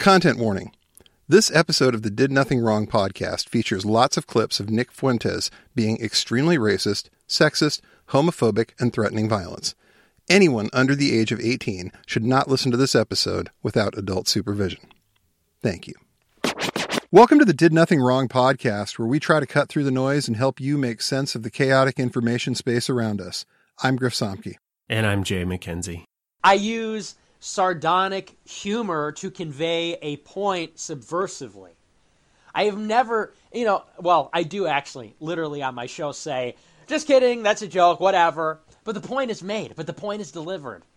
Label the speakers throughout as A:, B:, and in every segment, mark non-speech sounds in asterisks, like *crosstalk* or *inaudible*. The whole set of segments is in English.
A: Content warning. This episode of the Did Nothing Wrong podcast features lots of clips of Nick Fuentes being extremely racist, sexist, homophobic, and threatening violence. Anyone under the age of 18 should not listen to this episode without adult supervision. Thank you. Welcome to the Did Nothing Wrong podcast, where we try to cut through the noise and help you make sense of the chaotic information space around us. I'm Griff Somke.
B: And I'm Jay McKenzie.
C: I use sardonic humor to convey a point subversively. I have never, you know, well, I do actually, literally on my show say, just kidding, that's a joke, whatever. But the point is made, but the point is delivered. *laughs*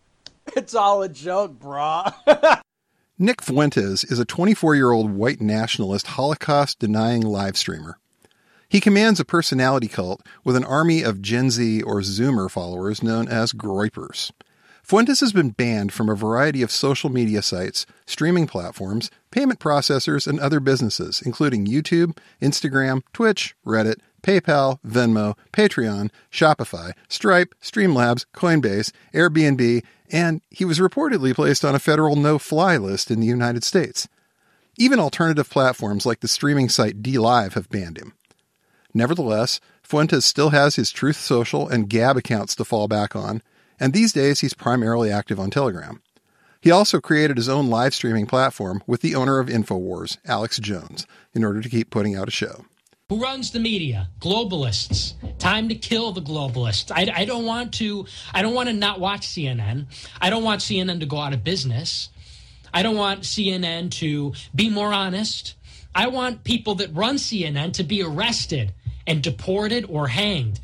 C: It's all a joke, brah. *laughs*
A: Nick Fuentes is a 24 year old white nationalist Holocaust denying live streamer. He commands a personality cult with an army of Gen Z or Zoomer followers known as Groypers. Fuentes has been banned from a variety of social media sites, streaming platforms, payment processors, and other businesses, including YouTube, Instagram, Twitch, Reddit, PayPal, Venmo, Patreon, Shopify, Stripe, Streamlabs, Coinbase, Airbnb, and he was reportedly placed on a federal no fly list in the United States. Even alternative platforms like the streaming site DLive have banned him. Nevertheless, Fuentes still has his Truth Social and Gab accounts to fall back on, and these days he's primarily active on Telegram. He also created his own live streaming platform with the owner of InfoWars, Alex Jones, in order to keep putting out a show.
D: Who runs the media? Globalists. Time to kill the globalists. I, I don't want to. I don't want to not watch CNN. I don't want CNN to go out of business. I don't want CNN to be more honest. I want people that run CNN to be arrested and deported or hanged.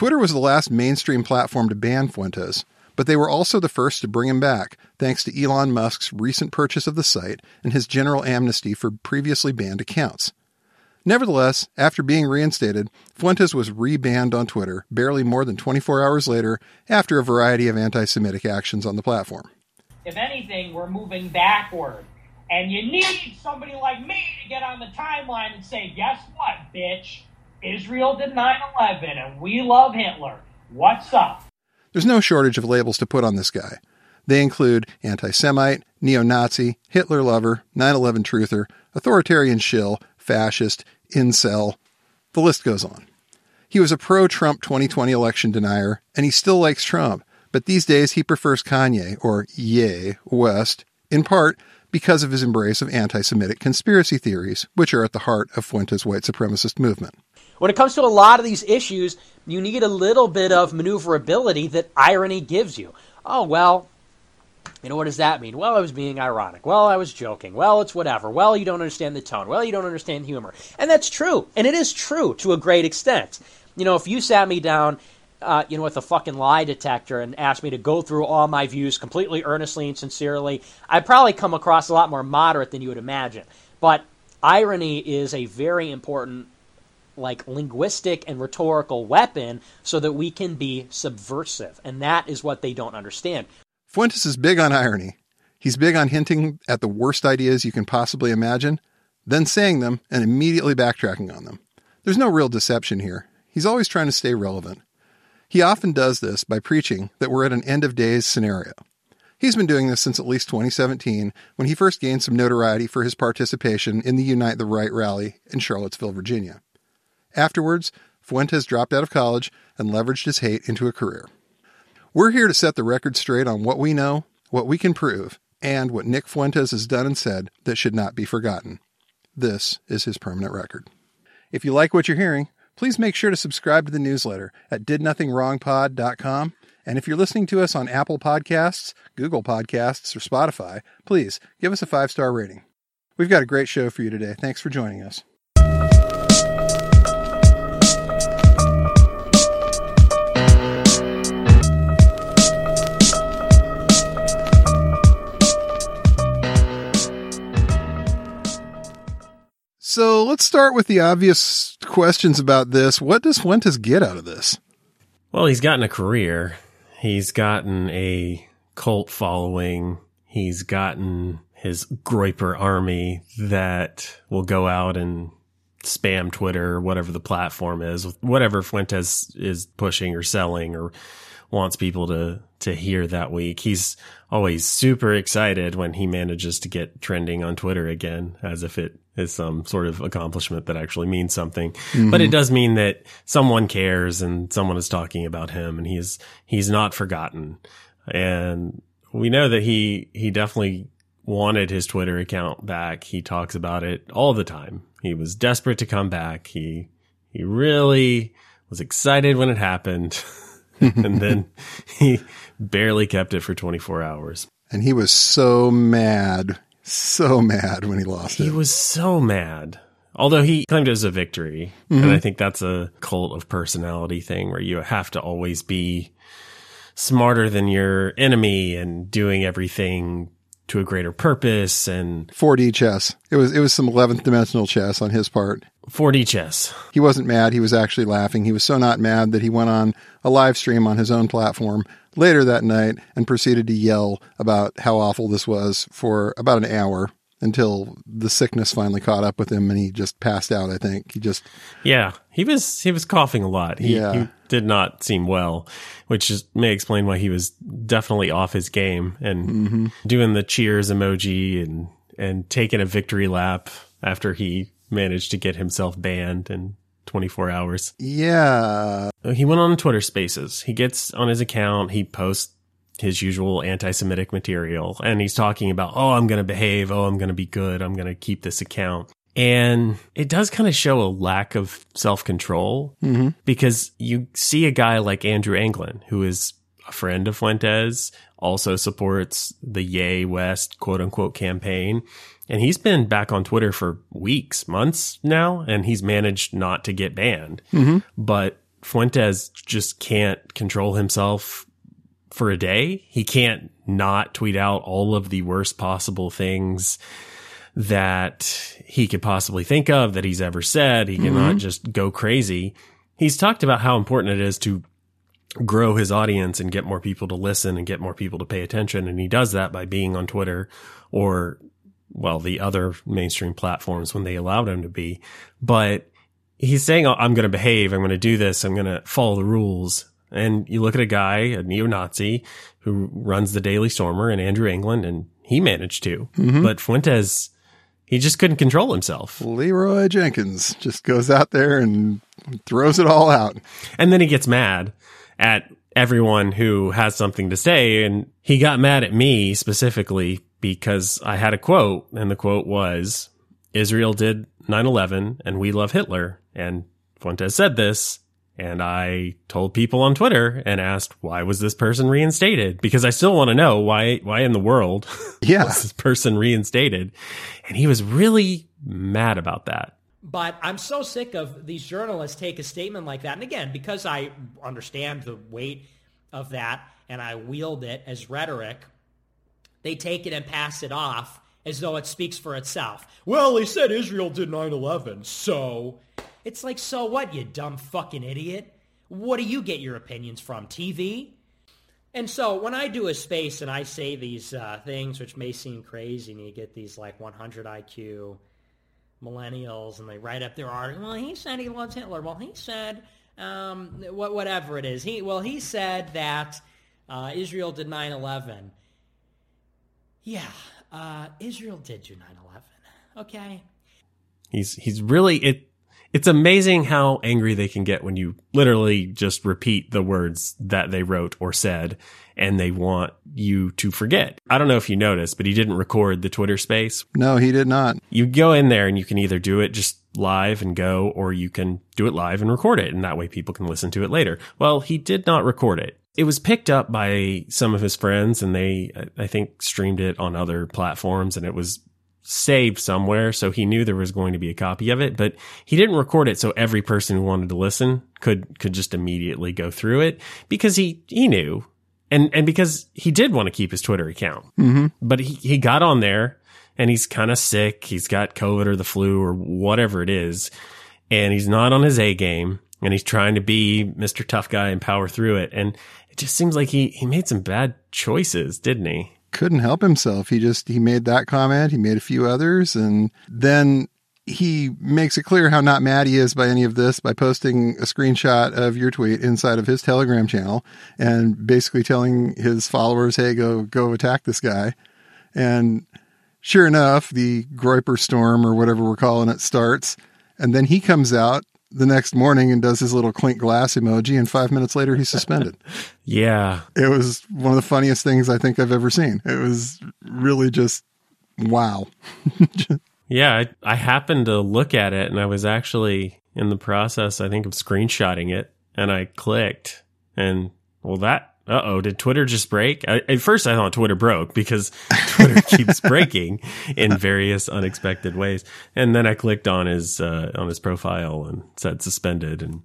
A: Twitter was the last mainstream platform to ban Fuentes, but they were also the first to bring him back, thanks to Elon Musk's recent purchase of the site and his general amnesty for previously banned accounts. Nevertheless, after being reinstated, Fuentes was rebanned on Twitter barely more than 24 hours later after a variety of anti Semitic actions on the platform.
E: If anything, we're moving backward. And you need somebody like me to get on the timeline and say, guess what, bitch? Israel did 9 11 and we love Hitler. What's up?
A: There's no shortage of labels to put on this guy. They include anti Semite, neo Nazi, Hitler lover, 9 11 truther, authoritarian shill, fascist, incel. The list goes on. He was a pro Trump 2020 election denier, and he still likes Trump, but these days he prefers Kanye, or Ye, West, in part because of his embrace of anti Semitic conspiracy theories, which are at the heart of Fuentes' white supremacist movement.
C: When it comes to a lot of these issues, you need a little bit of maneuverability that irony gives you. Oh, well, you know, what does that mean? Well, I was being ironic. Well, I was joking. Well, it's whatever. Well, you don't understand the tone. Well, you don't understand humor. And that's true. And it is true to a great extent. You know, if you sat me down, uh, you know, with a fucking lie detector and asked me to go through all my views completely earnestly and sincerely, I'd probably come across a lot more moderate than you would imagine. But irony is a very important like linguistic and rhetorical weapon so that we can be subversive. And that is what they don't understand.
A: Fuentes is big on irony. He's big on hinting at the worst ideas you can possibly imagine, then saying them and immediately backtracking on them. There's no real deception here. He's always trying to stay relevant. He often does this by preaching that we're at an end of days scenario. He's been doing this since at least 2017 when he first gained some notoriety for his participation in the Unite the Right rally in Charlottesville, Virginia. Afterwards, Fuentes dropped out of college and leveraged his hate into a career. We're here to set the record straight on what we know, what we can prove, and what Nick Fuentes has done and said that should not be forgotten. This is his permanent record. If you like what you're hearing, please make sure to subscribe to the newsletter at didnothingwrongpod.com. And if you're listening to us on Apple Podcasts, Google Podcasts, or Spotify, please give us a five star rating. We've got a great show for you today. Thanks for joining us. So let's start with the obvious questions about this. What does Fuentes get out of this?
B: Well, he's gotten a career. He's gotten a cult following. He's gotten his Groyper army that will go out and spam Twitter or whatever the platform is, whatever Fuentes is pushing or selling or wants people to to hear that week. He's always super excited when he manages to get trending on Twitter again, as if it is some sort of accomplishment that actually means something. But it mm-hmm. does mean that someone cares and someone is talking about him and he's he's not forgotten. And we know that he he definitely wanted his Twitter account back. He talks about it all the time. He was desperate to come back. He he really was excited when it happened. *laughs* and then he barely kept it for 24 hours.
A: And he was so mad, so mad when he lost
B: He
A: it.
B: was so mad. Although he claimed it as a victory. And mm-hmm. I think that's a cult of personality thing where you have to always be smarter than your enemy and doing everything to a greater purpose and
A: 4D chess. It was it was some 11th dimensional chess on his part.
B: 4D chess.
A: He wasn't mad. He was actually laughing. He was so not mad that he went on a live stream on his own platform later that night and proceeded to yell about how awful this was for about an hour until the sickness finally caught up with him and he just passed out, I think. He just
B: Yeah, he was he was coughing a lot. He,
A: Yeah.
B: he did not seem well, which is, may explain why he was definitely off his game and mm-hmm. doing the cheers emoji and and taking a victory lap after he managed to get himself banned in 24 hours.
A: yeah,
B: He went on Twitter Spaces. He gets on his account. He posts his usual anti-Semitic material, and he's talking about, "Oh, I'm going to behave. Oh, I'm going to be good. I'm going to keep this account." And it does kind of show a lack of self-control mm-hmm. because you see a guy like Andrew Anglin, who is a friend of Fuentes, also supports the Ye West quote unquote campaign. And he's been back on Twitter for weeks, months now, and he's managed not to get banned. Mm-hmm. But Fuentes just can't control himself for a day. He can't not tweet out all of the worst possible things that he could possibly think of that he's ever said. He cannot mm-hmm. just go crazy. He's talked about how important it is to grow his audience and get more people to listen and get more people to pay attention. And he does that by being on Twitter or, well, the other mainstream platforms when they allowed him to be. But he's saying, "Oh, I'm going to behave. I'm going to do this. I'm going to follow the rules. And you look at a guy, a neo-Nazi who runs the Daily Stormer and Andrew Anglin, and he managed to, mm-hmm. but Fuentes, he just couldn't control himself.
A: Leroy Jenkins just goes out there and throws it all out.
B: And then he gets mad at everyone who has something to say. And he got mad at me specifically because I had a quote, and the quote was Israel did 9 11 and we love Hitler. And Fuentes said this. And I told people on Twitter and asked, why was this person reinstated? Because I still want to know why, why in the world *laughs*
A: Yeah.
B: was this person reinstated? And he was really mad about that.
C: But I'm so sick of these journalists take a statement like that. And again, because I understand the weight of that and I wield it as rhetoric, they take it and pass it off as though it speaks for itself. Well, they said Israel did 9-11, so... It's like, so what, you dumb fucking idiot? What do you get your opinions from? TV? And so when I do a space and I say these uh, things, which may seem crazy, and you get these like 100 IQ millennials and they write up their article. Well, he said he loves Hitler. Well, he said um, what, whatever it is. He well, he said that uh, Israel did 9/11. Yeah, uh, Israel did do 9/11. Okay.
B: He's he's really it. It's amazing how angry they can get when you literally just repeat the words that they wrote or said, and they want you to forget. I don't know if you noticed, but he didn't record the Twitter space.
A: No, he did not.
B: You go in there and you can either do it just live and go, or you can do it live and record it, and that way people can listen to it later. Well, he did not record it. It was picked up by some of his friends, and they, I think, streamed it on other platforms, and it was saved somewhere. So he knew there was going to be a copy of it, but he didn't record it so every person who wanted to listen could could just immediately go through it because he he knew. And and because he did want to keep his Twitter account. Mm-hmm. But he, he got on there and he's kind of sick. He's got COVID or the flu or whatever it is. And he's not on his A game and he's trying to be Mr. Tough Guy and power through it. And it just seems like he, he made some bad choices, didn't he?
A: Couldn't help himself. He just he made that comment. He made a few others, and then he makes it clear how not mad he is by any of this by posting a screenshot of your tweet inside of his Telegram channel and basically telling his followers, "Hey, go go attack this guy." And sure enough, the Groyper storm or whatever we're calling it starts, and then he comes out the next morning and does his little clink glass emoji, and five minutes later he's suspended. *laughs*
B: Yeah.
A: it was one of the funniest things I think I've ever seen. It was really just wow. *laughs*
B: Yeah, I, I happened to look at it and I was actually in the process, I think, of screenshotting it. And I clicked and, well, that, uh oh, did Twitter just break? I, at first, I thought Twitter broke because *laughs* Twitter keeps *laughs* breaking in various unexpected ways. And then I clicked on his, uh, on his profile and said suspended and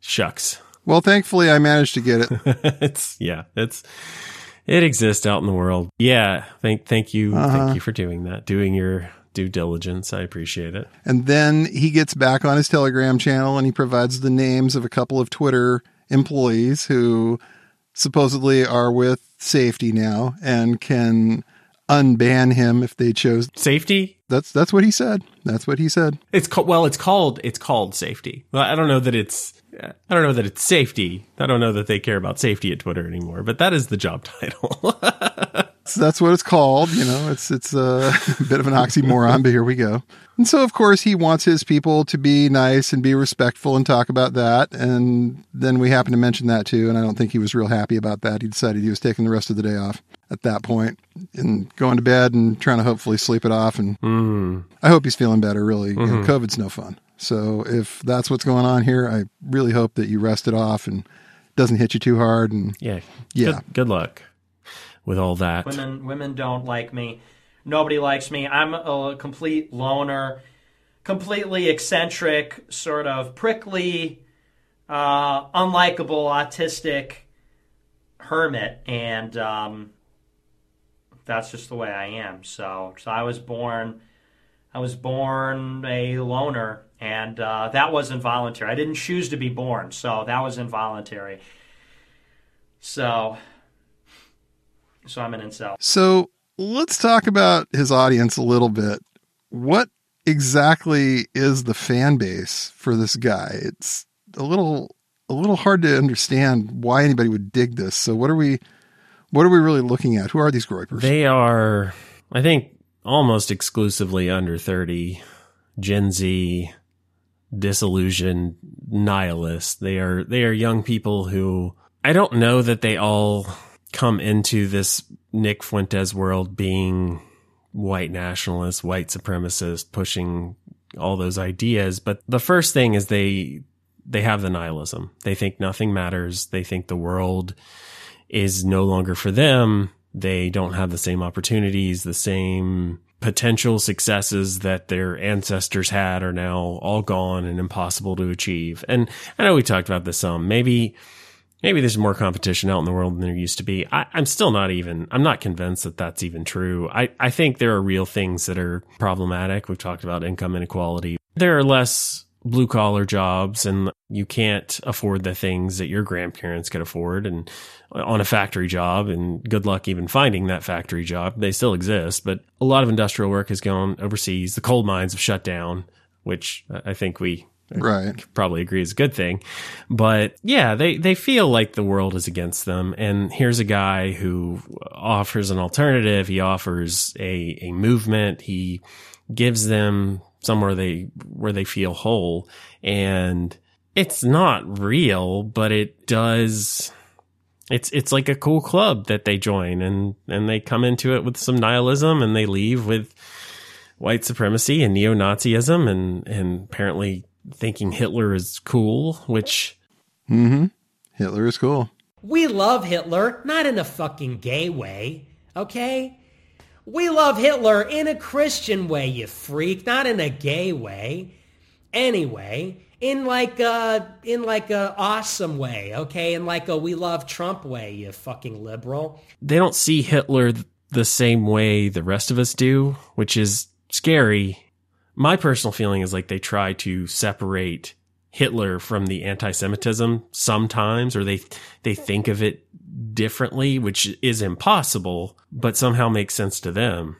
B: shucks.
A: Well, thankfully I managed to get it. *laughs*
B: it's, yeah, it's, it exists out in the world. Yeah. Thank, thank you. Thank you for doing that, doing your due diligence. I appreciate it.
A: And then he gets back on his Telegram channel and he provides the names of a couple of Twitter employees who supposedly are with safety now and can unban him if they chose.
B: Safety
A: That's that's what he said. That's what he said.
B: It's called well. It's called it's called safety. Well, I don't know that it's I don't know that it's safety. I don't know that they care about safety at Twitter anymore. But that is the job *laughs* title. *laughs*
A: So that's what it's called. You know, it's it's a *laughs* bit of an oxymoron, but here we go. And so, of course, he wants his people to be nice and be respectful and talk about that. And then we happen to mention that too. And I don't think he was real happy about that. He decided he was taking the rest of the day off at that point and going to bed and trying to hopefully sleep it off. And
B: mm,
A: I hope he's feeling better. Really, you know, COVID's no fun. So if that's what's going on here, I really hope that you rest it off and doesn't hit you too hard. And
B: yeah.
A: Yeah.
B: Good, good luck with all that.
C: Women women don't like me. Nobody likes me. I'm a complete loner, completely eccentric, sort of prickly, uh, unlikable, autistic hermit, and um, that's just the way I am. So, so I was born, I was born a loner, and uh, that was involuntary. I didn't choose to be born, so that was involuntary. So, so I'm an incel.
A: So let's talk about his audience a little bit. What exactly is the fan base for this guy? It's a little a little hard to understand why anybody would dig this. So what are we what are we really looking at? Who are these groypers?
B: They are, I think, almost exclusively under 30, Gen Z, disillusioned nihilists. They are, they are young people who I don't know that they all come into this Nick Fuentes world being white nationalists, white supremacists, pushing all those ideas. But the first thing is they, they have the nihilism. They think nothing matters. They think the world is no longer for them. They don't have the same opportunities, the same potential successes that their ancestors had are now all gone and impossible to achieve. And I know we talked about this some. Maybe, maybe there's more competition out in the world than there used to be. I, I'm still not even, I'm not convinced that that's even true. I, I think there are real things that are problematic. We've talked about income inequality. There are less blue collar jobs and you can't afford the things that your grandparents could afford and on a factory job and good luck even finding that factory job. They still exist, but a lot of industrial work has gone overseas. The coal mines have shut down, which I think we
A: right.
B: probably agree is a good thing. But yeah, they, they feel like the world is against them. And here's a guy who offers an alternative. He offers a, a movement. He gives them somewhere they, where they feel whole. And it's not real, but it does. It's, it's like a cool club that they join and, and they come into it with some nihilism and they leave with white supremacy and neo-Nazism and, and apparently thinking Hitler is cool, which
A: Mm-hmm. Hitler is cool.
C: We love Hitler, not in a fucking gay way, okay? We love Hitler in a Christian way, you freak, not in a gay way. Anyway, in like a in like a awesome way, okay? In like a we love Trump way, you fucking liberal.
B: they don't see Hitler the same way the rest of us do, which is scary. My personal feeling is like they try to separate Hitler from the anti-Semitism sometimes, or they they think of it differently, which is impossible, but somehow makes sense to them.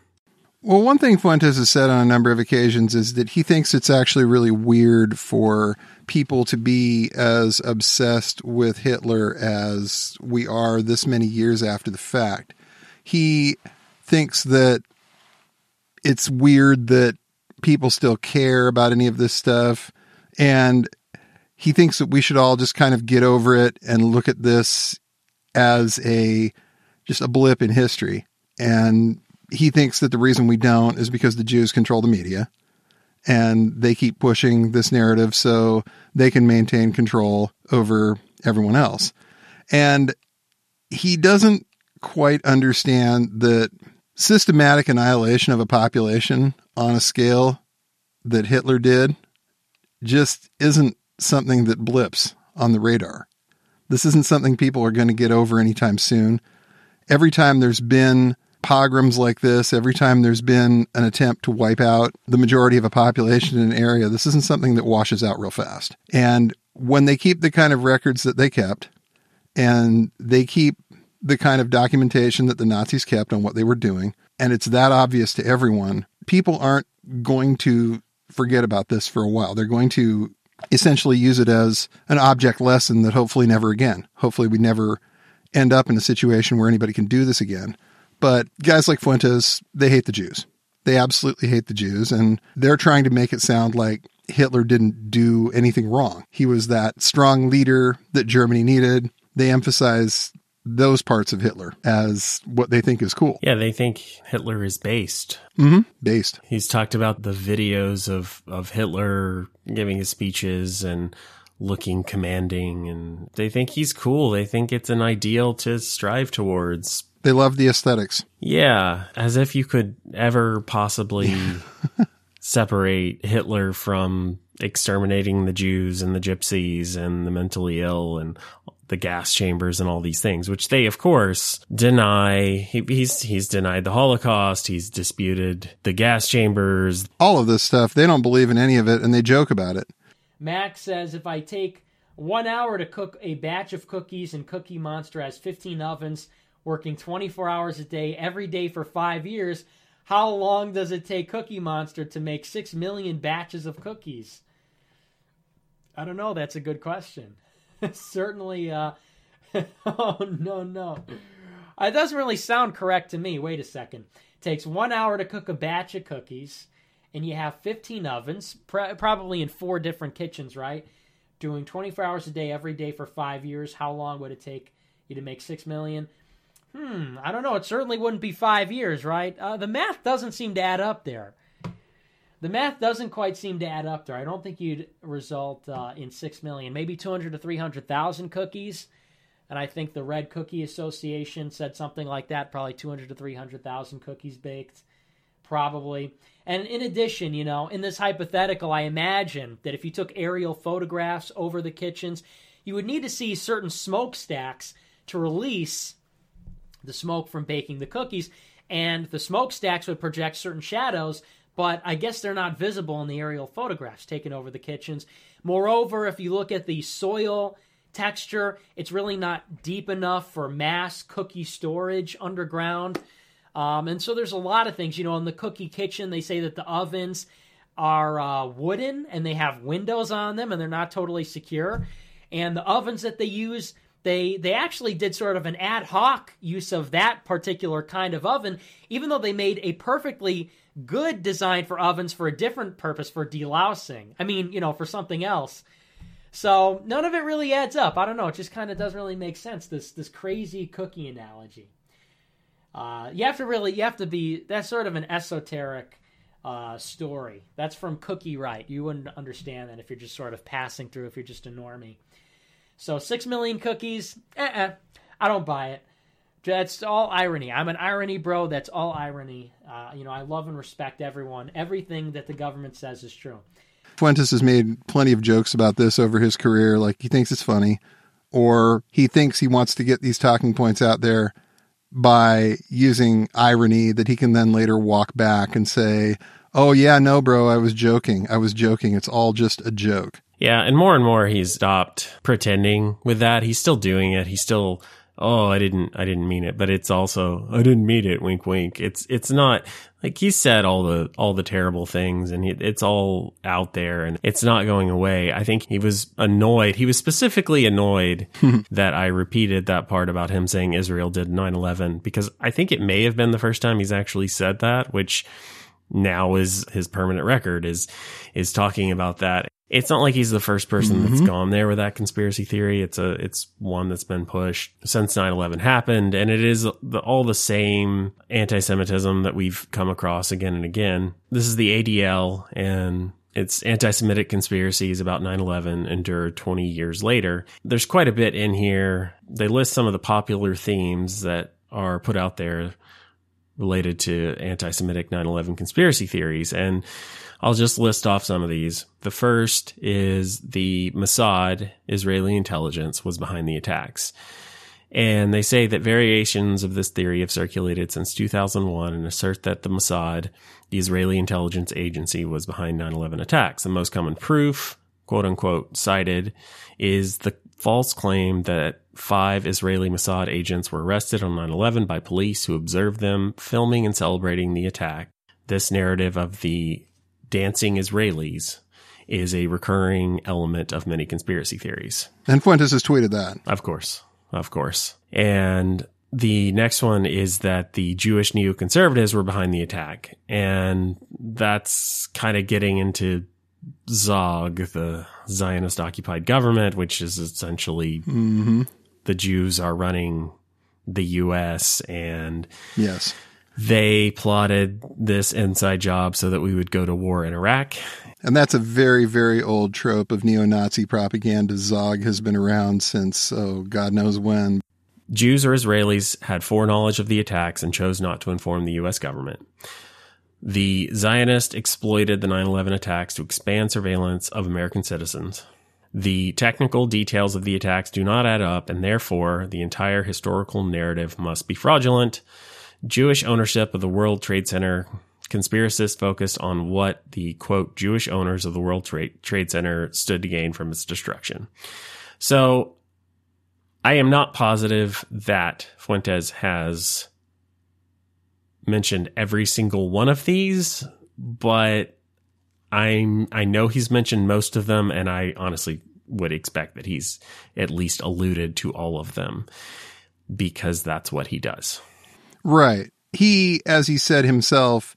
A: Well, one thing Fuentes has said on a number of occasions is that he thinks it's actually really weird for people to be as obsessed with Hitler as we are this many years after the fact. He thinks that it's weird that people still care about any of this stuff. And he thinks that we should all just kind of get over it and look at this as a just a blip in history. And he thinks that the reason we don't is because the Jews control the media and they keep pushing this narrative so they can maintain control over everyone else. And he doesn't quite understand that systematic annihilation of a population on a scale that Hitler did just isn't something that blips on the radar. This isn't something people are going to get over anytime soon. Every time there's been pogroms like this, every time there's been an attempt to wipe out the majority of a population in an area, this isn't something that washes out real fast. And when they keep the kind of records that they kept, and they keep the kind of documentation that the Nazis kept on what they were doing, and it's that obvious to everyone, people aren't going to forget about this for a while. They're going to essentially use it as an object lesson that hopefully never again. Hopefully, we never end up in a situation where anybody can do this again. But guys like Fuentes, they hate the Jews. They absolutely hate the Jews, and they're trying to make it sound like Hitler didn't do anything wrong. He was that strong leader that Germany needed. They emphasize those parts of Hitler as what they think is cool.
B: Yeah, they think Hitler is based.
A: Mm-hmm. Based.
B: He's talked about the videos of, of Hitler giving his speeches and looking commanding, and they think he's cool. They think it's an ideal to strive towards.
A: They love the aesthetics.
B: Yeah, as if you could ever possibly *laughs* separate Hitler from exterminating the Jews and the gypsies and the mentally ill and the gas chambers and all these things, which they, of course, deny. He, he's he's denied the Holocaust. He's disputed the gas chambers.
A: All of this stuff, they don't believe in any of it, and they joke about it.
C: Max says if I take one hour to cook a batch of cookies and Cookie Monster has 15 ovens, working 24 hours a day every day for five years, how long does it take Cookie Monster to make 6 million batches of cookies? I don't know. That's a good question. *laughs* Certainly, uh, *laughs* oh, no, no. It doesn't really sound correct to me. Wait a second. It takes one hour to cook a batch of cookies, and you have 15 ovens, pr- probably in four different kitchens, right? Doing 24 hours a day every day for five years. How long would it take you to make 6 million? Hmm, I don't know. It certainly wouldn't be five years, right? Uh, the math doesn't seem to add up there. The math doesn't quite seem to add up there. I don't think you'd result uh, in six million, maybe two hundred to three hundred thousand cookies, and I think the Red Cookie Association said something like that, probably two hundred to three hundred thousand cookies baked, probably. And in addition, you know, in this hypothetical, I imagine that if you took aerial photographs over the kitchens, you would need to see certain smokestacks to release the smoke from baking the cookies, and the smokestacks would project certain shadows but I guess they're not visible in the aerial photographs taken over the kitchens. Moreover, if you look at the soil texture, it's really not deep enough for mass cookie storage underground. Um, and so there's a lot of things, you know, in the cookie kitchen, they say that the ovens are uh, wooden and they have windows on them and they're not totally secure. And the ovens that they use, they they actually did sort of an ad hoc use of that particular kind of oven, even though they made a perfectly good design for ovens for a different purpose for delousing. I mean, you know, for something else. So none of it really adds up. I don't know. It just kind of doesn't really make sense. This this crazy cookie analogy. Uh, you have to really you have to be that's sort of an esoteric uh, story. That's from Cookie Right. You wouldn't understand that if you're just sort of passing through. If you're just a normie. So six million cookies. Eh, I don't buy it. That's all irony. I'm an irony bro. That's all irony. Uh, you know, I love and respect everyone. Everything that the government says is true.
A: Fuentes has made plenty of jokes about this over his career. Like he thinks it's funny, or he thinks he wants to get these talking points out there by using irony that he can then later walk back and say, Oh, yeah, no, bro, I was joking. I was joking. It's all just a joke.
B: Yeah. And more and more, he's stopped pretending with that. He's still doing it. He's still oh, I didn't, I didn't mean it, but it's also, I didn't mean it, wink, wink. It's, it's not like he said all the, all the terrible things and he, it's all out there and it's not going away. I think he was annoyed. He was specifically annoyed *laughs* that I repeated that part about him saying Israel did 9-11 because I think it may have been the first time he's actually said that, which now is his permanent record is, is talking about that it's not like he's the first person mm-hmm. that's gone there with that conspiracy theory. It's a it's one that's been pushed since 9/11 happened and it is the, all the same anti-semitism that we've come across again and again. This is the ADL and it's anti-Semitic conspiracies about 9-11 endured 20 years later. There's quite a bit in here. They list some of the popular themes that are put out there related to anti-Semitic 9-11 conspiracy theories. And I'll just list off some of these. The first is the Mossad, Israeli intelligence, was behind the attacks. And they say that variations of this theory have circulated since 2001 and assert that the Mossad, the Israeli intelligence agency, was behind 9 11 attacks. The most common proof, quote unquote, cited is the false claim that five Israeli Mossad agents were arrested on 9 11 by police who observed them filming and celebrating the attack. This narrative of the dancing Israelis is a recurring element of many conspiracy theories.
A: And Fuentes has tweeted that.
B: Of course. Of course. And the next one is that the Jewish neoconservatives were behind the attack. And that's kind of getting into Zog, the Zionist occupied government, which is essentially
A: mm-hmm.
B: the Jews are running the U.S. and
A: yes,
B: they plotted this inside job so that we would go to war in Iraq.
A: And that's a very, very old trope of neo Nazi propaganda. Zog has been around since, oh, God knows when.
B: Jews or Israelis had foreknowledge of the attacks and chose not to inform the U.S. government. The Zionists exploited the 9 11 attacks to expand surveillance of American citizens. The technical details of the attacks do not add up, and therefore the entire historical narrative must be fraudulent. Jewish ownership of the World Trade Center. Conspiracists focused on what the quote Jewish owners of the World Trade, Trade Center stood to gain from its destruction. So I am not positive that Fuentes has mentioned every single one of these, but I'm I know he's mentioned most of them, and I honestly would expect that he's at least alluded to all of them because that's what he does.
A: Right. He, as he said himself,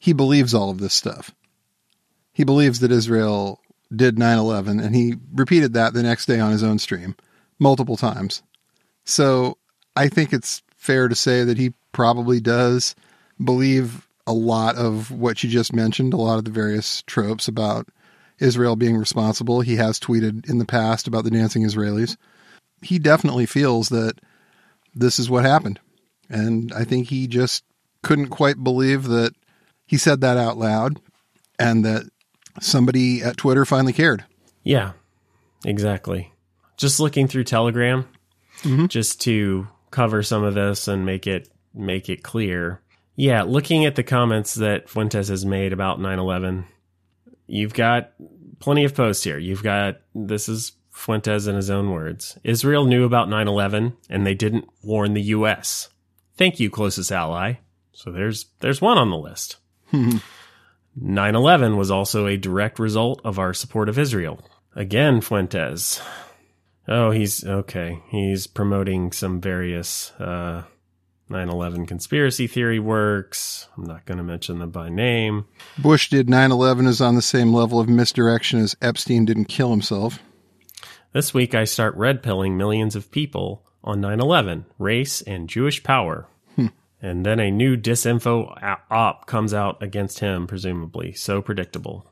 A: he believes all of this stuff. He believes that Israel did 9 11, and he repeated that the next day on his own stream multiple times. So I think it's fair to say that he probably does believe a lot of what you just mentioned, a lot of the various tropes about Israel being responsible. He has tweeted in the past about the dancing Israelis. He definitely feels that this is what happened. And I think he just couldn't quite believe that he said that out loud and that somebody at Twitter finally cared.
B: Yeah, exactly. Just looking through Telegram
A: mm-hmm.
B: just to cover some of this and make it make it clear. Yeah, looking at the comments that Fuentes has made about 9/11, you've got plenty of posts here. You've got this is Fuentes in his own words. Israel knew about 9/11 and they didn't warn the US. Thank you, closest ally. So there's there's one on the list. *laughs* 9/11 was also a direct result of our support of Israel. Again, Fuentes. Oh, he's okay. He's promoting some various uh, 9/11 conspiracy theory works. I'm not going to mention them by name.
A: Bush did 9/11 is on the same level of misdirection as Epstein didn't kill himself.
B: This week I start red pilling millions of people on 9 11, race, and Jewish power.
A: Hmm.
B: And then a new disinfo op comes out against him, presumably. So predictable.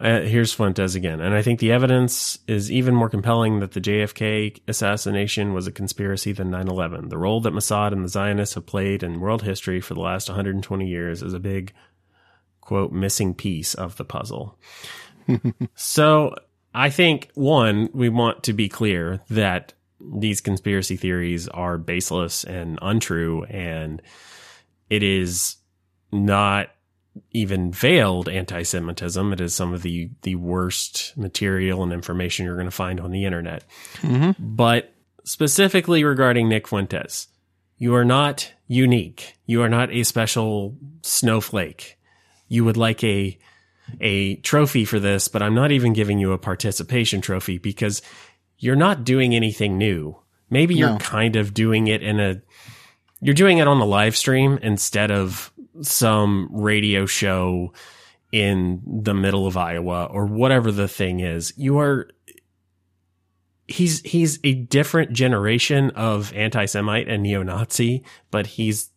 B: Uh, here's Fuentes again. And I think the evidence is even more compelling that the JFK assassination was a conspiracy than 9 11. The role that Mossad and the Zionists have played in world history for the last 120 years is a big, quote, missing piece of the puzzle. *laughs* so I think, one, we want to be clear that these conspiracy theories are baseless and untrue and it is not even veiled anti-Semitism. It is some of the the worst material and information you're going to find on the internet.
A: Mm-hmm.
B: But specifically regarding Nick Fuentes. You are not unique. You are not a special snowflake. You would like a a trophy for this, but I'm not even giving you a participation trophy because you're not doing anything new. Maybe you're
A: No.
B: kind of doing it in a you're doing it on a live stream instead of some radio show in the middle of Iowa or whatever the thing is. You are he's he's a different generation of anti-Semite and neo-Nazi, but he's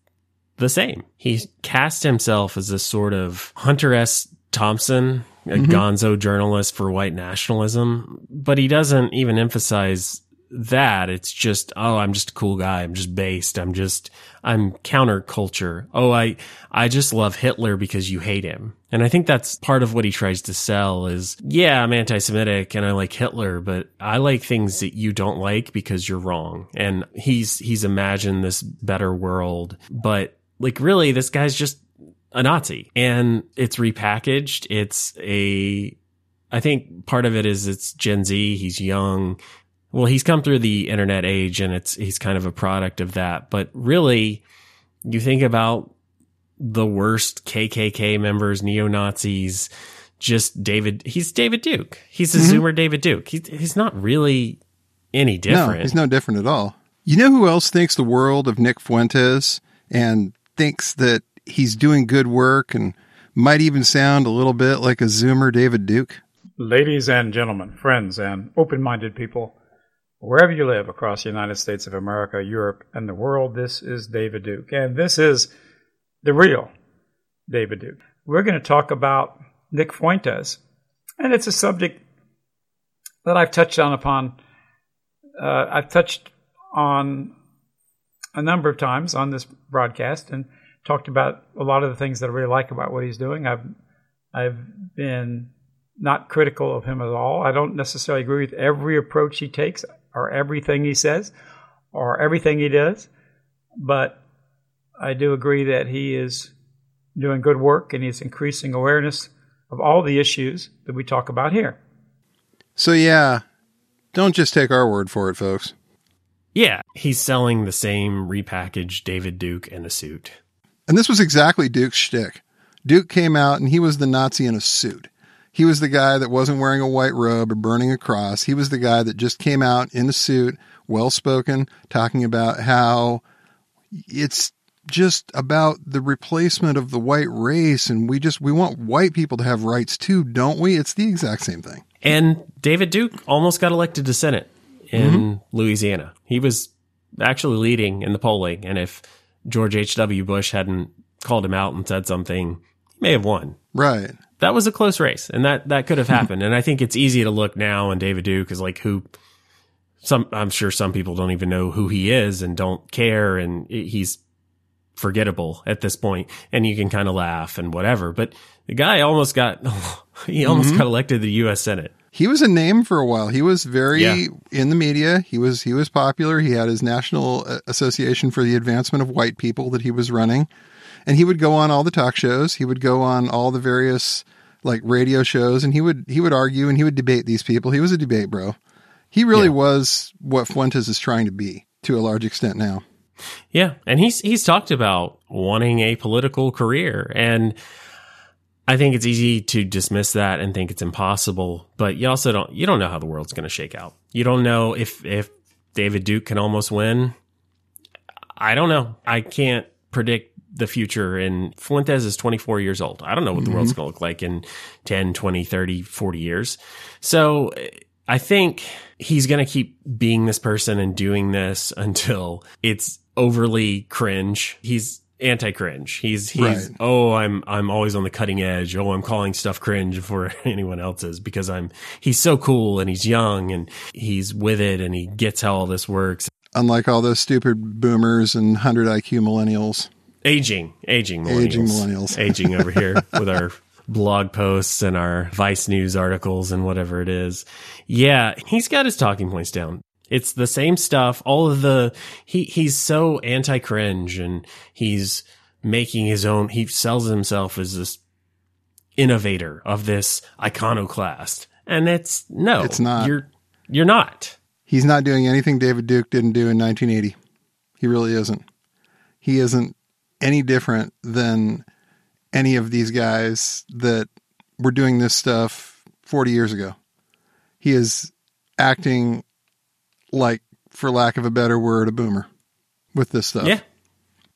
B: the same. He cast himself as a sort of Hunter S. Thompson, a mm-hmm. gonzo journalist for white nationalism, but he doesn't even emphasize that. It's just, oh, I'm just a cool guy. I'm just based. I'm just, I'm counterculture. Oh, I, I just love Hitler because you hate him. And I think that's part of what he tries to sell is, yeah, I'm anti-Semitic and I like Hitler, but I like things that you don't like because you're wrong. And he's, he's imagined this better world, but like really, this guy's just a Nazi and it's repackaged. It's a, I think part of it is it's Gen Z. He's young. Well, he's come through the internet age and it's, he's kind of a product of that. But really, you think about the worst KKK members, neo Nazis, just David, he's David Duke. He's a mm-hmm. Zoomer David Duke. He, he's not really any different.
A: No, he's no different at all. You know who else thinks the world of Nick Fuentes and thinks that he's doing good work and might even sound a little bit like a Zoomer David Duke?
F: Ladies and gentlemen, friends and open minded people, wherever you live across the United States of America, Europe, and the world, this is David Duke. And this is the real David Duke. We're going to talk about Nick Fuentes. And it's a subject that I've touched on upon, uh, I've touched on a number of times on this broadcast and talked about a lot of the things that I really like about what he's doing. I've I've been not critical of him at all. I don't necessarily agree with every approach he takes or everything he says or everything he does, but I do agree that he is doing good work and he's increasing awareness of all the issues that we talk about here.
A: So, yeah, don't just take our word for it, folks.
B: yeah, he's selling the same repackaged David Duke in a suit.
A: And this was exactly Duke's shtick. Duke came out and he was the Nazi in a suit. He was the guy that wasn't wearing a white robe or burning a cross. He was the guy that just came out in a suit, well spoken, talking about how it's just about the replacement of the white race and we just we want white people to have rights too, don't we? It's the exact same thing.
B: And David Duke almost got elected to Senate in mm-hmm. Louisiana. He was actually leading in the polling. And if George H.W. Bush hadn't called him out and said something, he may have won.
A: Right.
B: That was a close race and that, that could have *laughs* happened. and I think it's easy to look now and David Duke is like who some, I'm sure some people don't even know who he is and don't care. And he's forgettable at this point and you can kind of laugh and whatever. But the guy almost got, *laughs* he almost mm-hmm. got elected to the U.S. Senate.
A: He was a name for a while. He was very
B: Yeah.
A: in the media. He was he was popular. He had his National uh, Association for the Advancement of White People that he was running, and he would go on all the talk shows. He would go on all the various like radio shows, and he would he would argue and he would debate these people. He was a debate bro. He really
B: Yeah.
A: was what Fuentes is trying to be to a large extent now.
B: Yeah, and he's he's talked about wanting a political career, and I think it's easy to dismiss that and think it's impossible. But you also don't you don't know how the world's going to shake out. You don't know if if David Duke can almost win. I don't know. I can't predict the future. And Fuentes is 24 years old. I don't know what the world's mm-hmm. going to look like in 10, 20, 30, 40 years. So I think he's going to keep being this person and doing this *laughs* until it's overly cringe. He's anti-cringe. He's he's
A: Right.
B: oh I'm I'm always on the cutting edge. Oh I'm calling stuff cringe before *laughs* anyone else is because I'm he's so cool and he's young and he's with it and he gets how all this works.
A: Unlike all those stupid boomers and 100 IQ millennials.
B: Aging, aging millennials.
A: Aging millennials. *laughs*
B: aging over here with our blog posts and our Vice News articles and whatever it is. Yeah, he's got his talking points down. It's the same stuff. All of the he he's so anti cringe and he's making his own. He sells himself as this innovator of this iconoclast, and it's no,
A: It's not.
B: You're you're not.
A: He's not doing anything David Duke didn't do in 1980. He really isn't. He isn't any different than any of these guys that were doing this stuff 40 years ago. He is acting like, for lack of a better word, a boomer with this stuff.
B: Yeah.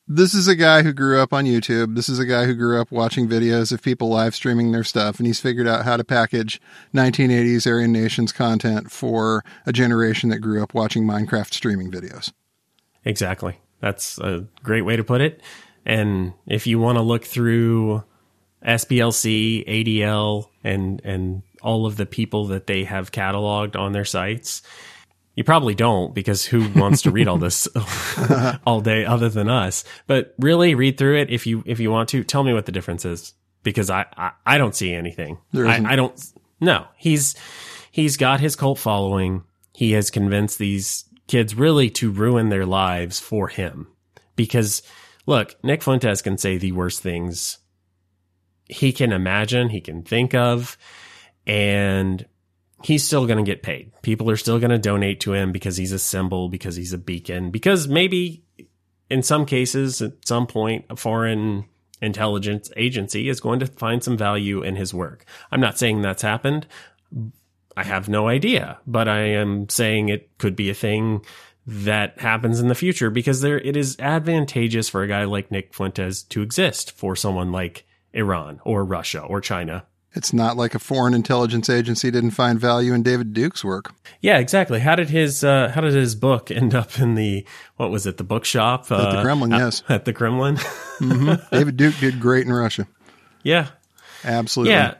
A: This is a guy who grew up on YouTube. This is a guy who grew up watching videos of people live streaming their stuff, and he's figured out how to package 1980s Aryan Nations content for a generation that grew up watching Minecraft streaming videos.
B: Exactly. That's a great way to put it. And if you want to look through SPLC, ADL, and and all of the people that they have cataloged on their sites, you probably don't because who wants to read all this *laughs* all day other than us? But really read through it if you if you want to. Tell me what the difference is because I I, I don't see anything. I, I don't. No, he's he's got his cult following. He has convinced these kids really to ruin their lives for him because look, Nick Fuentes can say the worst things he can imagine, he can think of, and he's still going to get paid. People are still going to donate to him because he's a symbol, because he's a beacon, because maybe in some cases, at some point, a foreign intelligence agency is going to find some value in his work. I'm not saying that's happened. I have no idea, but I am saying it could be a thing that happens in the future because there it is advantageous for a guy like Nick Fuentes to exist for someone like Iran or Russia or China.
A: It's not like a foreign intelligence agency didn't find value in David Duke's work.
B: Yeah, exactly. How did his uh, how did his book end up in the what was it the bookshop
A: At the Kremlin, yes.
B: at the Kremlin? *laughs*
A: David Duke did great in Russia.
B: yeah,
A: Absolutely.
B: Yeah.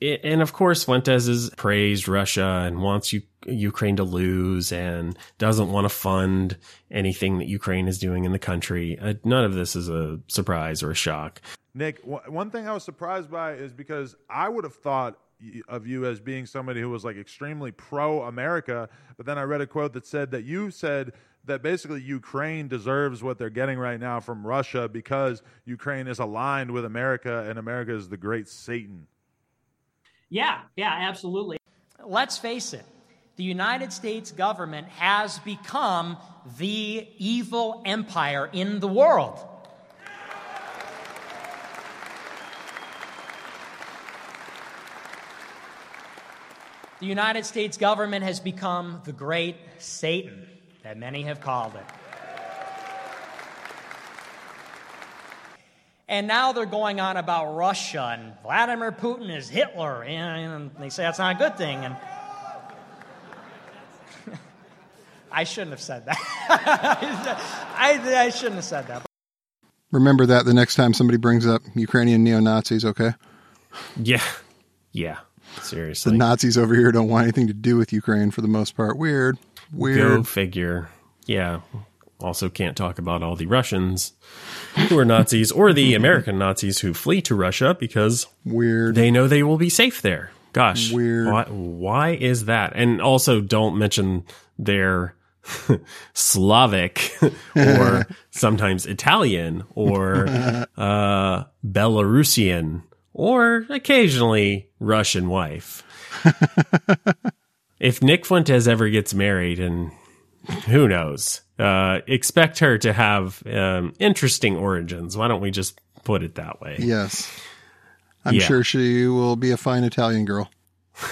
B: I- And of course, Fuentes has praised Russia and wants U- Ukraine to lose and doesn't want to fund anything that Ukraine is doing in the country. Uh, none of this is a surprise or a shock.
G: Nick, wh- one thing I was surprised by is because I would have thought of you as being somebody who was like extremely pro America, but then I read a quote that said that you said that basically Ukraine deserves what they're getting right now from Russia because Ukraine is aligned with America and America is the great Satan.
C: Yeah, yeah, absolutely. Let's face it. The United States government has become the evil empire in the world. The United States government has become the great Satan that many have called it. And now they're going on about Russia and Vladimir Putin is Hitler, and they say that's not a good thing. And *laughs* I shouldn't have said that. *laughs* I, I shouldn't have said that.
A: Remember that the next time somebody brings up Ukrainian neo Nazis, okay?
B: Yeah. Yeah.
A: The Nazis over here don't want anything to do with Ukraine for the most part. Weird. Weird.
B: Go figure. Yeah. Also, can't talk about all the Russians who are Nazis or the *laughs* American Nazis who flee to Russia because
A: Weird.
B: they know they will be safe there. Gosh,
A: Weird.
B: Why, why is that? And also, don't mention their *laughs* Slavic *laughs* or sometimes Italian or uh, Belarusian or occasionally Russian wife. *laughs* if Nick Fuentes ever gets married, and who knows, uh, expect her to have um, interesting origins. Why don't we just put it that way?
A: yes. I'm
B: Yeah.
A: sure she will be a fine Italian girl. *laughs*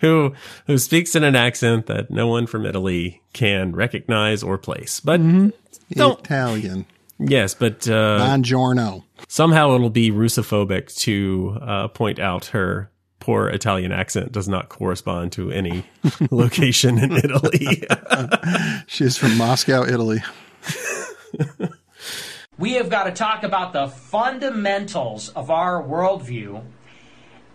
B: who who speaks in an accent that no one from Italy can recognize or place. But Don't-
A: Italian.
B: Yes, but uh,
A: Buongiorno.
B: somehow it'll be Russophobic to uh, point out her poor Italian accent does not correspond to any *laughs* location in Italy. *laughs*
A: She's from Moscow, Italy. *laughs*
H: We have got to talk about the fundamentals of our worldview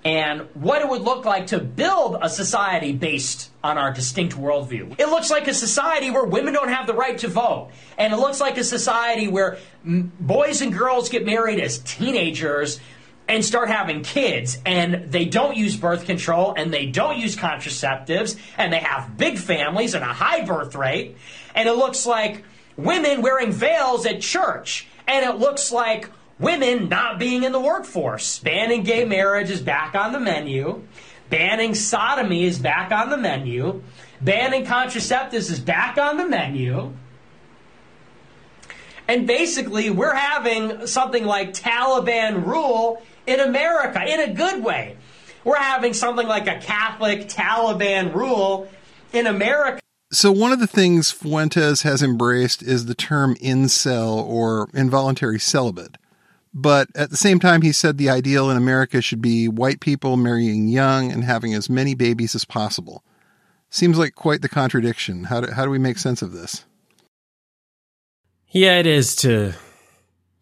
H: and what it would look like to build a society based on our distinct worldview. It looks like a society where women don't have the right to vote. And it looks like a society where mm, boys and girls get married as teenagers and start having kids and they don't use birth control and they don't use contraceptives and they have big families and a high birth rate. And it looks like women wearing veils at church. And it looks like women not being in the workforce. Banning gay marriage is back on the menu.
C: Banning sodomy is back on the menu. Banning contraceptives is back on the menu. And basically, we're having something like Taliban rule in America in a good way. We're having something like a Catholic Taliban rule in America.
A: So, one of the things Fuentes has embraced is the term incel or involuntary celibate. But at the same time, he said the ideal in America should be white people marrying young and having as many babies as possible. Seems like quite the contradiction. How do, how do we make sense of this?
B: Yeah, it is to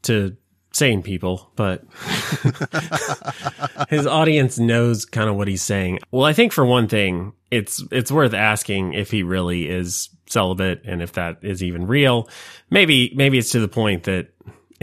B: to sane people, but *laughs* his audience knows kind of what he's saying. Well, I think for one thing, it's it's worth asking if he really is celibate and if that is even real. Maybe maybe it's to the point that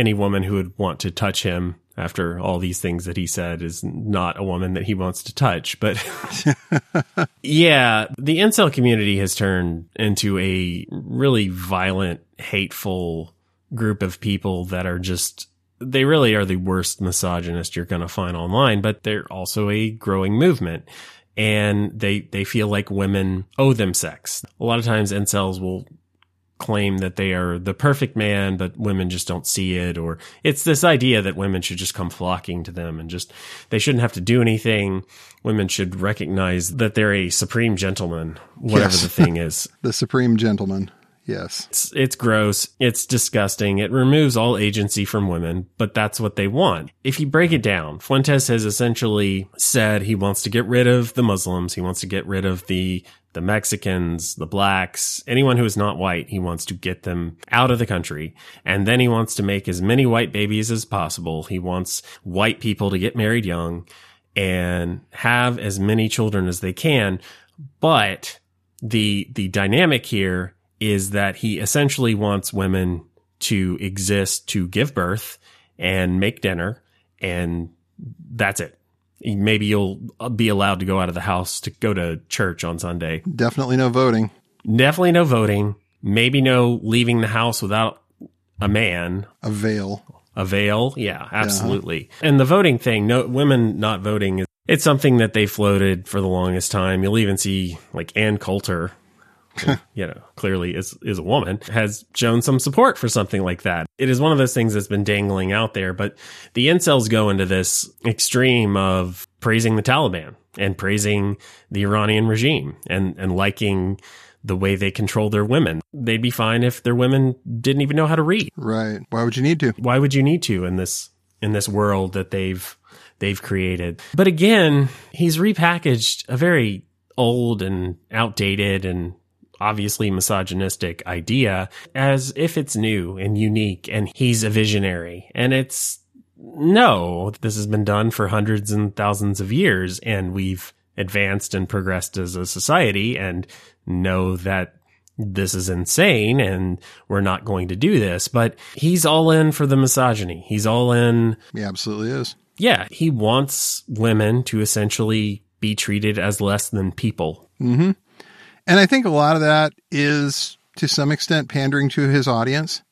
B: any woman who would want to touch him after all these things that he said is not a woman that he wants to touch. But *laughs* yeah, the incel community has turned into a really violent, hateful group of people that are just they really are the worst misogynist you're going to find online, but they're also a growing movement and they they feel like women owe them sex. A lot of times incels will claim that they are the perfect man, but women just don't see it. Or it's this idea that women should just come flocking to them and just, they shouldn't have to do anything. Women should recognize that they're a supreme gentleman, whatever
A: Yes.
B: the thing *laughs* is.
A: The supreme gentleman. Yes.
B: It's, it's gross. It's disgusting. It removes all agency from women, but that's what they want. If you break it down, Fuentes has essentially said he wants to get rid of the Muslims. He wants to get rid of the, the Mexicans, the blacks, anyone who is not white. He wants to get them out of the country. And then he wants to make as many white babies as possible. He wants white people to get married young and have as many children as they can. But the, the dynamic here is that he essentially wants women to exist to give birth and make dinner and that's it. Maybe you'll uh, be allowed to go out of the house to go to church on Sunday.
A: Definitely no voting.
B: Definitely no voting. Maybe no leaving the house without a man.
A: A veil.
B: A veil. Yeah, uh-huh. absolutely. And the voting thing, no women not voting is it's something that they floated for the longest time. You'll even see like Ann Coulter, *laughs* you know, clearly is is a woman, has shown some support for something like that. It is one of those things that's been dangling out there, but the incels go into this extreme of praising the Taliban and praising the Iranian regime and and liking the way they control their women. They'd be fine if their women didn't even know how to read.
A: Right. Why would you need to?
B: Why would you need to in this in this world that they've they've created? But again, he's repackaged a very old and outdated and obviously misogynistic idea as if it's new and unique and he's a visionary. And it's no, this has been done for hundreds and thousands of years and we've advanced and progressed as a society and know that this is insane and we're not going to do this. But he's all in for the misogyny. He's all in.
A: He absolutely is.
B: Yeah. He wants women to essentially be treated as less than people.
A: hmm And I think a lot of that is to some extent pandering to his audience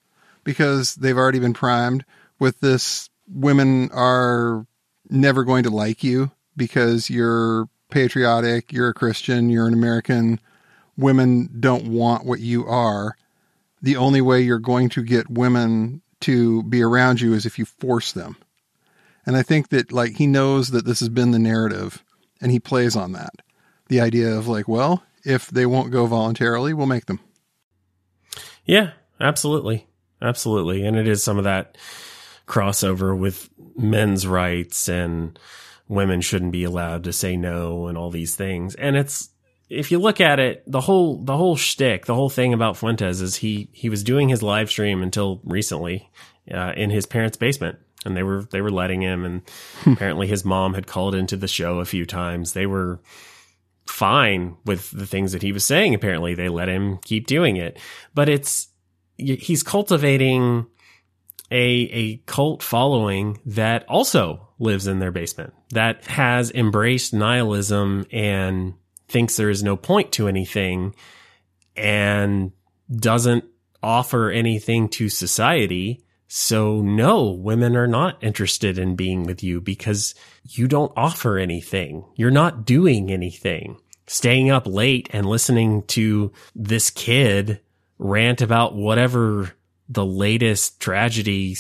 A: because they've already been primed with this women are never going to like you because you're patriotic, you're a Christian, you're an American. Women don't want what you are. The only way you're going to get women to be around you is if you force them. And I think that like he knows that this has been the narrative and he plays on that. The idea of like, well, if they won't go voluntarily, we'll make them.
B: Yeah, absolutely. Absolutely. And it is some of that crossover with men's rights and women shouldn't be allowed to say no and all these things. And it's, if you look at it, the whole, the whole shtick, the whole thing about Fuentes is he, he was doing his live stream until recently, uh, in his parents' basement. And they were, they were letting him. And apparently his mom had called into the show a few times. They were, fine with the things that he was saying. Apparently, they let him keep doing it, but it's he's cultivating a a cult following that also lives in their basement that has embraced nihilism and thinks there is no point to anything and doesn't offer anything to society So no, women are not interested in being with you because you don't offer anything. You're not doing anything. Staying up late and listening to this kid rant about whatever the latest tragedy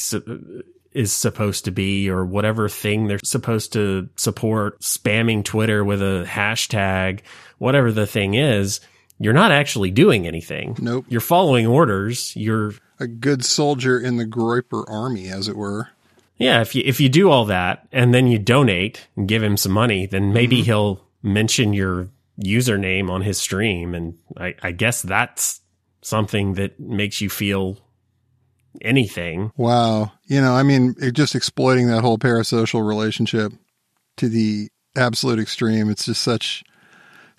B: is supposed to be or whatever thing they're supposed to support, spamming Twitter with a hashtag, whatever the thing is, you're not actually doing anything.
A: Nope.
B: You're following orders. You're
A: A good soldier in the Groyper army, as it were.
B: Yeah, if you if you do all that and then you donate and give him some money, then maybe mm-hmm. he'll mention your username on his stream, and I, I guess that's something that makes you feel anything.
A: Wow. You know, I mean, just exploiting that whole parasocial relationship to the absolute extreme. It's just such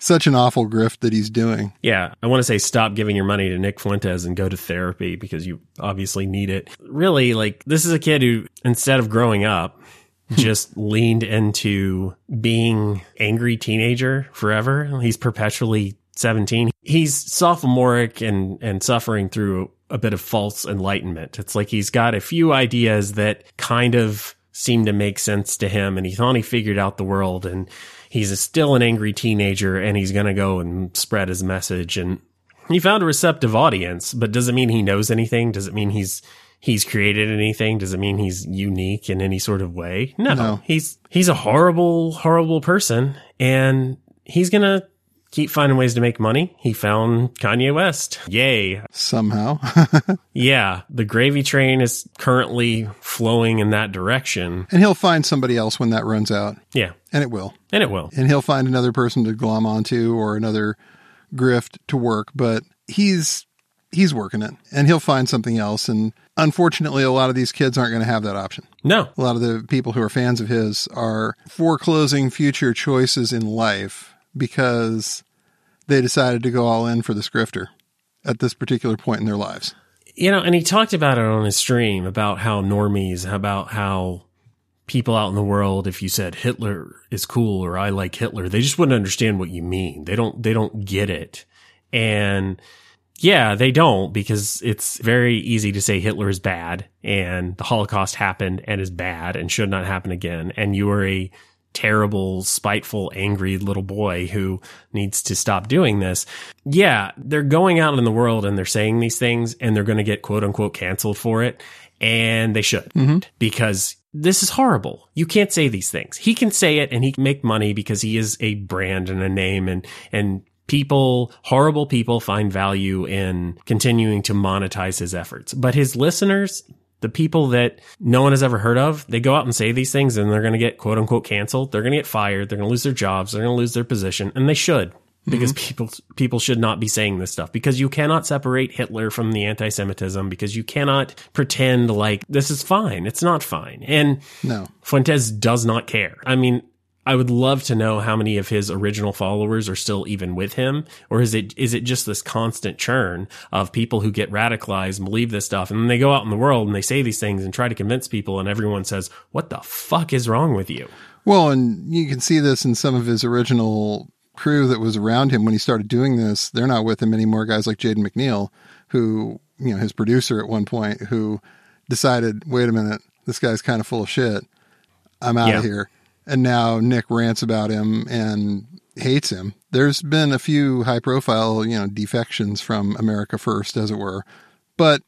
A: such an awful grift that he's doing.
B: Yeah, I want to say stop giving your money to Nick Fuentes and go to therapy because you obviously need it. Really, like this is a kid who instead of growing up *laughs* just leaned into being angry teenager forever. He's perpetually 17. He's sophomoric and and suffering through a bit of false enlightenment. It's like he's got a few ideas that kind of seem to make sense to him and he thought he figured out the world and he's a, still an angry teenager and he's going to go and spread his message. And he found a receptive audience but does it mean he knows anything? Does it mean he's he's created anything? Does it mean he's unique in any sort of way? No,
A: No.
B: he's he's a horrible horrible person and he's going to keep finding ways to make money he found Kanye West Ye
A: Somehow. *laughs*
B: yeah the gravy train is currently flowing in that direction
A: and he'll find somebody else when that runs out.
B: yeah
A: And it will.
B: and it will
A: And he'll find another person to glom onto or another grift to work, but he's he's working it. And he'll find something else. And unfortunately a lot of these kids aren't going to have that option.
B: no
A: A lot of the people who are fans of his are foreclosing future choices in life because they decided to go all in for the grifter at this particular point in their lives.
B: you know, and he talked about it on his stream about how normies, about how people out in the world, if you said Hitler is cool or I like Hitler, they just wouldn't understand what you mean. They don't, they don't get it. And yeah, they don't because it's very easy to say Hitler is bad and the Holocaust happened and is bad and should not happen again. And you are a terrible, spiteful, angry little boy who needs to stop doing this. Yeah, they're going out in the world and they're saying these things and they're going to get quote unquote canceled for it. And they should mm-hmm. because this is horrible. You can't say these things. He can say it and he can make money because he is a brand and a name and, and people, horrible people find value in continuing to monetize his efforts. But his listeners, the people that no one has ever heard of, they go out and say these things and they're going to get quote unquote canceled. They're going to get fired. They're going to lose their jobs. They're going to lose their position and they should. Mm-hmm. Because people people should not be saying this stuff because you cannot separate Hitler from the anti-Semitism because you cannot pretend like this is fine. It's not fine. And
A: No.
B: Fuentes does not care. I mean, I would love to know how many of his original followers are still even with him, or is it is it just this constant churn of people who get radicalized and believe this stuff, and then they go out in the world and they say these things and try to convince people, and everyone says, "What the fuck is wrong with you?"
A: Well, and you can see this in some of his original crew that was around him when he started doing this. They're not with him anymore. Guys like Jaden McNeil, who, you know, his producer at one point, who decided, wait a minute, this guy's kind of full of shit. I'm out
B: Yeah.
A: of here. And now Nick rants about him and hates him. There's been a few high profile, you know, defections from America First, as it were. But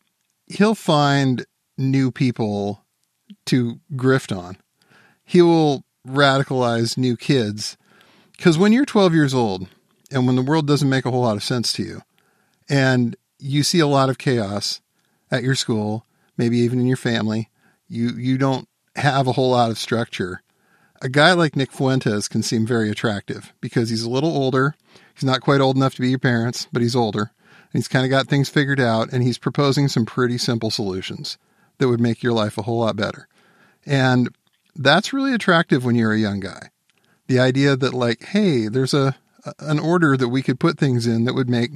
A: he'll find new people to grift on. He will radicalize new kids. Because when you're 12 years old and when the world doesn't make a whole lot of sense to you, and you see a lot of chaos at your school, maybe even in your family, you, you don't have a whole lot of structure. A guy like Nick Fuentes can seem very attractive because he's a little older. He's not quite old enough to be your parents, but he's older. And he's kind of got things figured out, and he's proposing some pretty simple solutions that would make your life a whole lot better. And that's really attractive when you're a young guy. The idea that like, hey, there's a an order that we could put things in that would make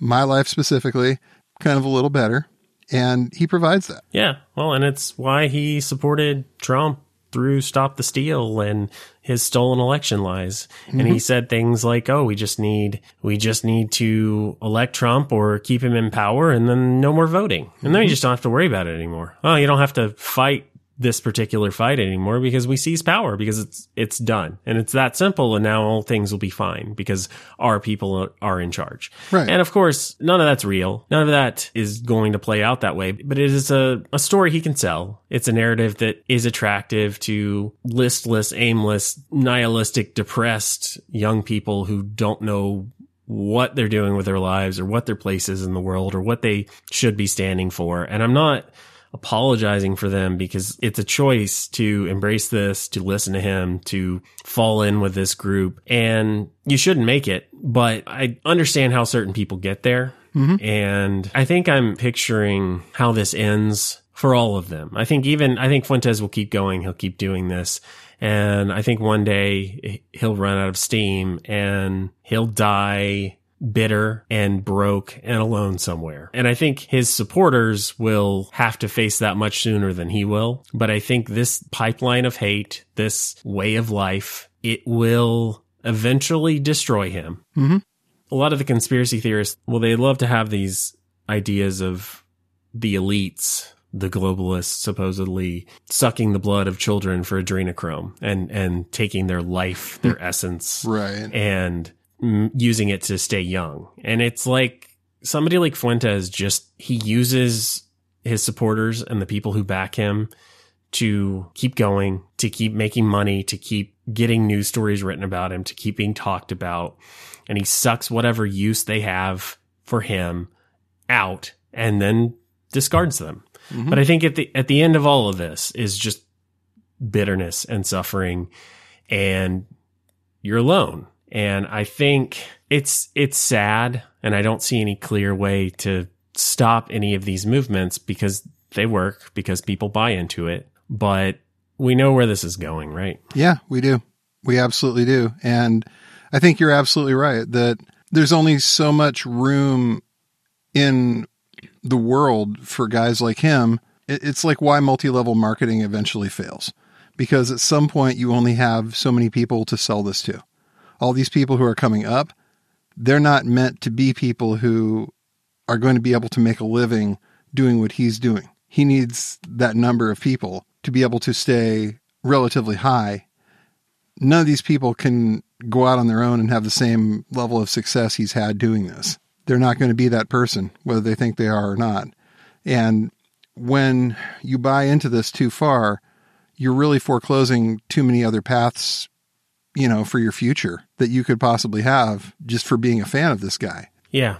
A: my life specifically kind of a little better, and he provides that.
B: Yeah, well, and it's why he supported Trump through Stop the Steal and his stolen election lies. And he mm-hmm. said things like, "Oh, we just need we just need to elect Trump or keep him in power, and then no more voting, and then you mm-hmm. just don't have to worry about it anymore. Oh, you don't have to fight." This particular fight anymore because we seize power because it's it's done and it's that simple and now all things will be fine because our people are- in charge.
A: Right.
B: And of course, none of that's real. None of that is going to play out that way, but it is a, a story he can sell. It's a narrative that is attractive to listless, aimless, nihilistic, depressed young people who don't know what they're doing with their lives or what their place is in the world or what they should be standing for. And I'm not apologizing for them because it's a choice to embrace this, to listen to him, to fall in with this group. And you shouldn't make it, but I understand how certain people get there. Mm-hmm. And I think I'm picturing how this ends for all of them. I think even, I think Fuentes will keep going. He'll keep doing this. And I think one day he'll run out of steam and he'll die bitter and broke and alone somewhere. And I think his supporters will have to face that much sooner than he will. But I think this pipeline of hate, this way of life, it will eventually destroy him.
A: Mhm.
B: A lot of the conspiracy theorists, well, they love to have these ideas of the elites, the globalists supposedly sucking the blood of children for adrenochrome and, and taking their life, their essence
A: Right.
B: and mm, using it to stay young. And it's like somebody like Fuentes just, he uses his supporters and the people who back him to keep going, to keep making money, to keep getting news stories written about him, to keep being talked about. And he sucks whatever use they have for him out and then discards them. Mm-hmm. But I think at the at the end of all of this is just bitterness and suffering and you're alone. And I think it's it's sad and I don't see any clear way to stop any of these movements because they work because people buy into it. But we know where this is going, right?
A: Yeah, we do. We absolutely do. And I think you're absolutely right that there's only so much room in the world for guys like him. It's like why multi level marketing eventually fails. Because at some point, you only have so many people to sell this to. All these people who are coming up, they're not meant to be people who are going to be able to make a living doing what he's doing. He needs that number of people to be able to stay relatively high none of these people can go out on their own and have the same level of success he's had doing this. They're not going to be that person, whether they think they are or not. And when you buy into this too far, you're really foreclosing too many other paths, you know, for your future that you could possibly have just for being a fan of this guy.
B: Yeah.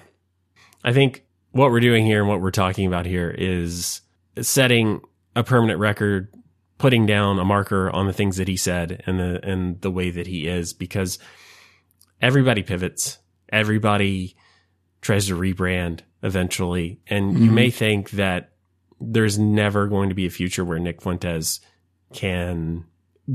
B: I think what we're doing here and what we're talking about here is setting a permanent record, putting down a marker on the things that he said and the and the way that he is because everybody pivots. Everybody tries to rebrand eventually. And you mm-hmm. may think that there's never going to be a future where Nick Fuentes can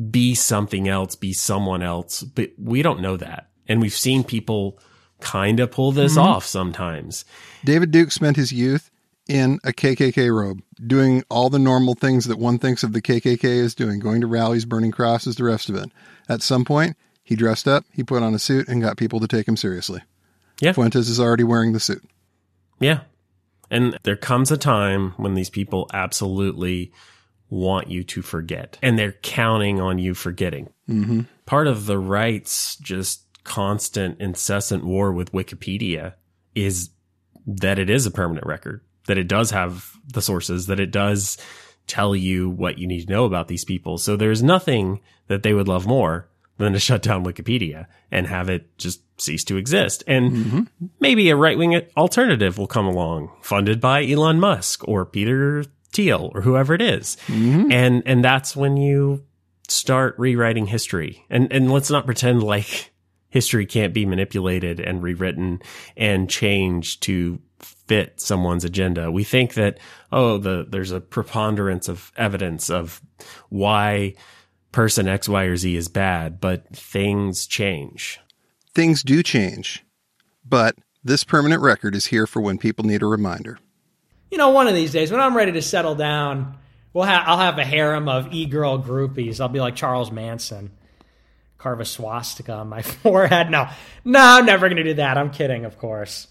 B: be something else, be someone else, but we don't know that. And we've seen people kind of pull this mm-hmm. off sometimes.
A: David Duke spent his youth in a KKK robe, doing all the normal things that one thinks of the KKK as doing, going to rallies, burning crosses, the rest of it. At some point, he dressed up, he put on a suit, and got people to take him seriously.
B: Yeah.
A: Fuentes is already wearing the suit.
B: Yeah. And there comes a time when these people absolutely want you to forget and they're counting on you forgetting.
A: Mm-hmm.
B: Part of the right's just constant, incessant war with Wikipedia is that it is a permanent record, that it does have the sources, that it does tell you what you need to know about these people. So there's nothing that they would love more than to shut down Wikipedia and have it just cease to exist. And maybe a right wing alternative will come along, funded by Elon Musk or Peter Thiel or whoever it is. Mm-hmm. And and that's when you start rewriting history. And and let's not pretend like history can't be manipulated and rewritten and changed to fit someone's agenda. We think that oh the there's a preponderance of evidence of why person X, Y, or Z is bad, but things change.
A: Things do change, but this permanent record is here for when people need a reminder.
C: You know, one of these days when I'm ready to settle down We'll ha- I'll have a harem of e-girl groupies. I'll be like Charles Manson. Carve a swastika on my *laughs* forehead. No, no, I'm never to do that. I'm kidding, of course.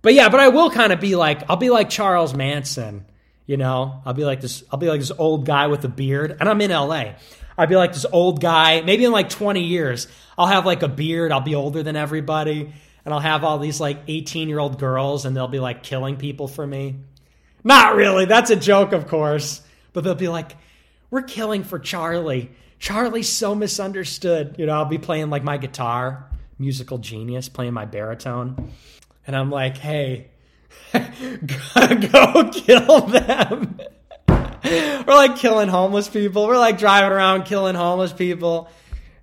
C: But yeah, but I will kind of be like, I'll be like Charles Manson. You know, I'll be like this. I'll be like this old guy with a beard, and I'm in LA. I'll be like this old guy. Maybe in like 20 years, I'll have like a beard. I'll be older than everybody, and I'll have all these like 18 year old girls, and they'll be like killing people for me. Not really. That's a joke, of course. But they'll be like, we're killing for Charlie. Charlie's so misunderstood. You know, I'll be playing like my guitar, musical genius, playing my baritone. And I'm like, hey, *laughs* go kill them. We're like killing homeless people. We're like driving around killing homeless people.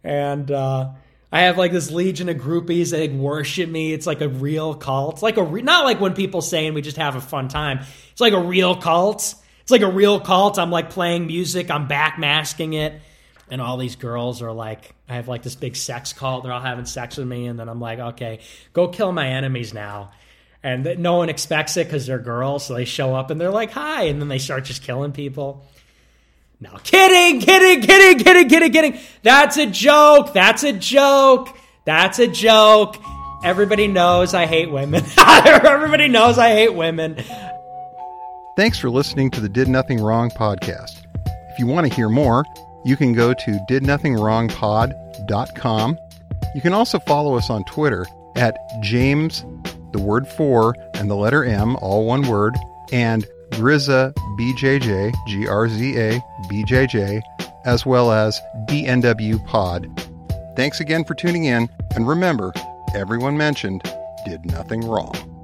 C: And uh, I have like this legion of groupies that worship me. It's like a real cult. It's like a re- not like when people saying we just have a fun time. It's like a real cult. It's like a real cult. I'm like playing music. I'm backmasking it, and all these girls are like, I have like this big sex cult. They're all having sex with me, and then I'm like, okay, go kill my enemies now. And no one expects it because they're girls, so they show up and they're like, hi, and then they start just killing people. No, kidding, kidding, kidding, kidding, kidding, kidding. That's a joke. That's a joke. That's a joke. Everybody knows I hate women. *laughs* Everybody knows I hate women.
A: Thanks for listening to the Did Nothing Wrong podcast. If you want to hear more, you can go to didnothingwrongpod.com. You can also follow us on Twitter at James, the word for, and the letter M, all one word, and Grizza BJJ, G R Z A BJJ, as well as DNW Pod. Thanks again for tuning in, and remember, everyone mentioned did nothing wrong.